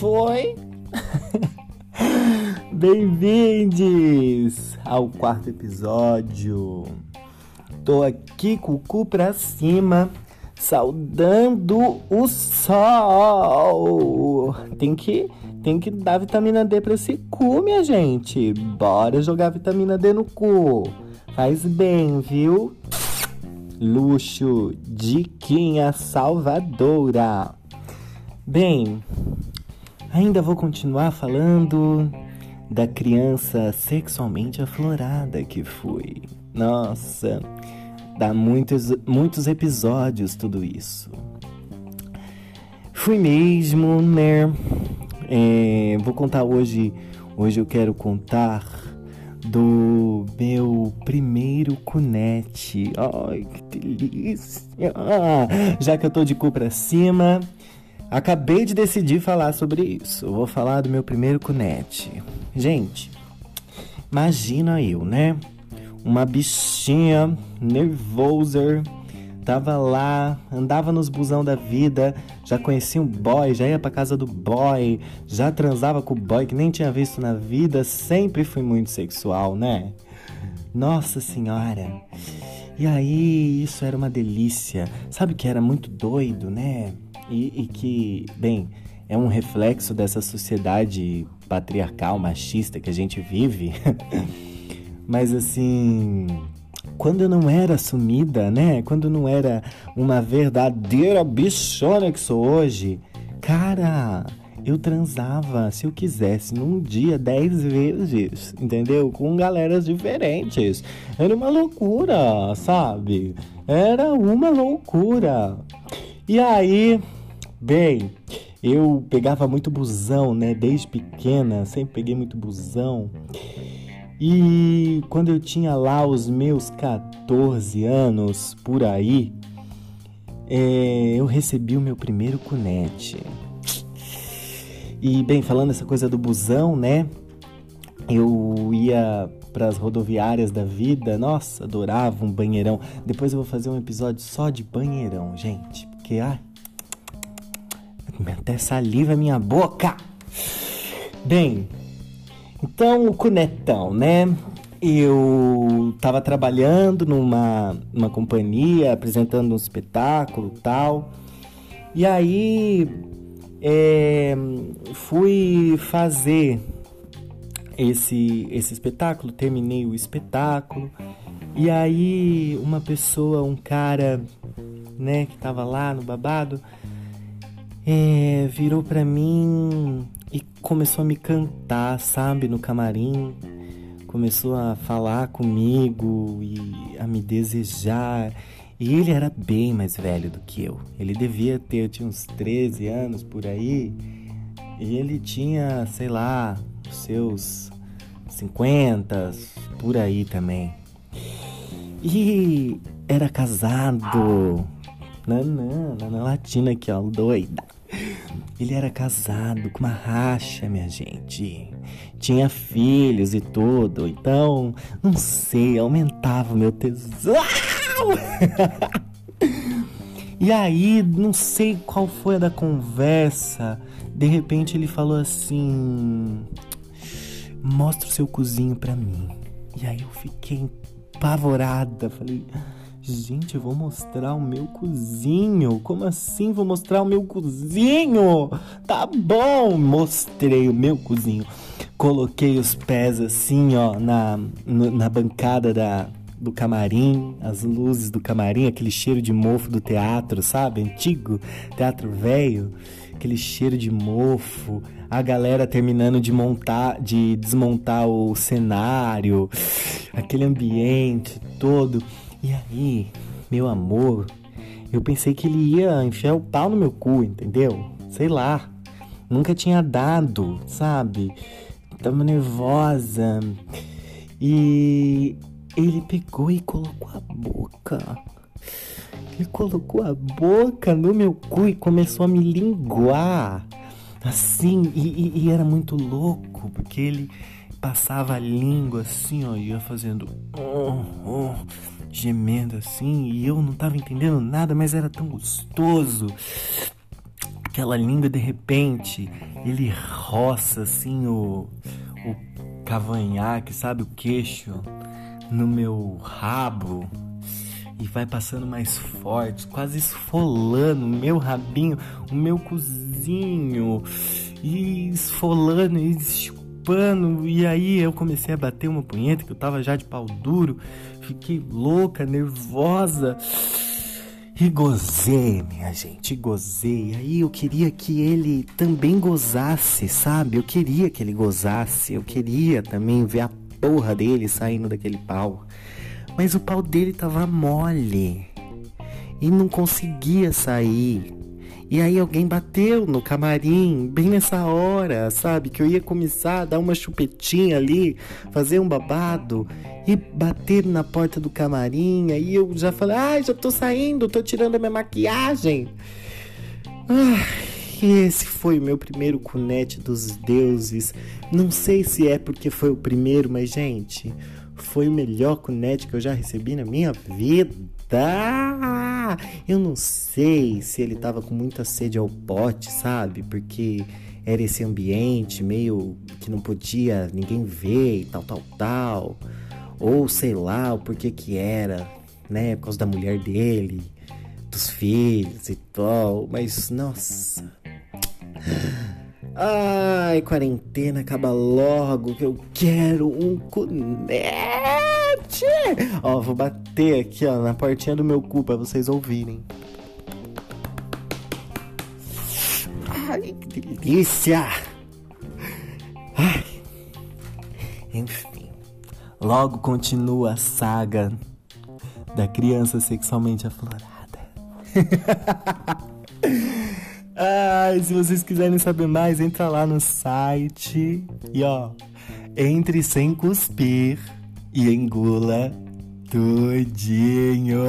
foi? Bem-vindos ao quarto episódio. Tô aqui com o cu pra cima, saudando o sol. Tem que, tem que dar vitamina D pra esse cu, minha gente. Bora jogar vitamina D no cu. Faz bem, viu? Luxo, diquinha salvadora. Bem, ainda vou continuar falando da criança sexualmente aflorada que fui. Nossa, dá muitos, muitos episódios tudo isso. Fui mesmo, né? É, vou contar hoje. Hoje eu quero contar do meu primeiro cunete. Ai, que delícia! Já que eu tô de cu pra cima, acabei de decidir falar sobre isso. Vou falar do meu primeiro cunete. Gente, imagina eu, né? Uma bichinha nervosa tava lá, andava nos busão da vida, já conhecia um boy, já ia pra casa do boy, já transava com o boy que nem tinha visto na vida, sempre fui muito sexual, né? Nossa senhora. E aí, isso era uma delícia. Sabe que era muito doido, né? E, e que, bem, é um reflexo dessa sociedade patriarcal, machista que a gente vive. Mas assim, quando eu não era assumida, né? Quando não era uma verdadeira bichona que sou hoje, cara, eu transava, se eu quisesse, num dia, dez vezes, entendeu? Com galeras diferentes. Era uma loucura, sabe? Era uma loucura. E aí, bem, eu pegava muito busão, né? Desde pequena, sempre peguei muito busão. E quando eu tinha lá os meus 14 anos por aí, é, eu recebi o meu primeiro cunete. E bem, falando essa coisa do busão, né? Eu ia para as rodoviárias da vida, nossa, adorava um banheirão. Depois eu vou fazer um episódio só de banheirão, gente, porque ai, até saliva minha boca. Bem, então, o cunetão, né? Eu estava trabalhando numa, numa companhia, apresentando um espetáculo tal. E aí é, fui fazer esse, esse espetáculo, terminei o espetáculo. E aí uma pessoa, um cara, né, que tava lá no babado, é, virou para mim e começou a me cantar, sabe, no camarim. Começou a falar comigo e a me desejar. E ele era bem mais velho do que eu. Ele devia ter, eu tinha uns 13 anos por aí. E ele tinha, sei lá, seus 50, por aí também. E era casado. Nanã, nanã latina aqui, ó, doida. Ele era casado com uma racha, minha gente. Tinha filhos e tudo. Então, não sei, aumentava o meu tesão. E aí, não sei qual foi a da conversa. De repente ele falou assim: Mostra o seu cozinho pra mim. E aí eu fiquei apavorada. Falei. Gente, eu vou mostrar o meu cozinho. Como assim vou mostrar o meu cozinho? Tá bom, mostrei o meu cozinho. Coloquei os pés assim, ó, na, na bancada da, do camarim, as luzes do camarim, aquele cheiro de mofo do teatro, sabe? Antigo, teatro velho, aquele cheiro de mofo, a galera terminando de montar, de desmontar o cenário, aquele ambiente todo. E aí, meu amor, eu pensei que ele ia enfiar o pau no meu cu, entendeu? Sei lá. Nunca tinha dado, sabe? Tava nervosa. E ele pegou e colocou a boca. Ele colocou a boca no meu cu e começou a me linguar. Assim, e, e, e era muito louco, porque ele passava a língua assim, ó, ia fazendo. Oh, oh, gemendo assim, e eu não tava entendendo nada, mas era tão gostoso. aquela língua de repente ele roça assim o, o cavanhaque, sabe, o queixo no meu rabo e vai passando mais forte, quase esfolando o meu rabinho, o meu cozinho e esfolando e chupando. E aí eu comecei a bater uma punheta que eu tava já de pau duro, fiquei louca, nervosa. E gozei, minha gente, gozei. Aí eu queria que ele também gozasse, sabe? Eu queria que ele gozasse. Eu queria também ver a porra dele saindo daquele pau. Mas o pau dele tava mole e não conseguia sair. E aí alguém bateu no camarim, bem nessa hora, sabe? Que eu ia começar a dar uma chupetinha ali, fazer um babado e bater na porta do camarim. Aí eu já falei, ai, já tô saindo, tô tirando a minha maquiagem. Ai, esse foi o meu primeiro cunete dos deuses. Não sei se é porque foi o primeiro, mas gente, foi o melhor cunete que eu já recebi na minha vida. Eu não sei se ele tava com muita sede ao pote, sabe? Porque era esse ambiente meio que não podia ninguém ver e tal, tal, tal. Ou sei lá o porquê que era, né? Por causa da mulher dele, dos filhos e tal. Mas, nossa. Ai, quarentena, acaba logo que eu quero um cunete. Ó, vou bater aqui, ó, na portinha do meu cu pra vocês ouvirem. Ai, que delícia! Ai. Enfim, logo continua a saga da criança sexualmente aflorada. Ai, se vocês quiserem saber mais, entra lá no site e ó, entre sem cuspir e engula tudinho.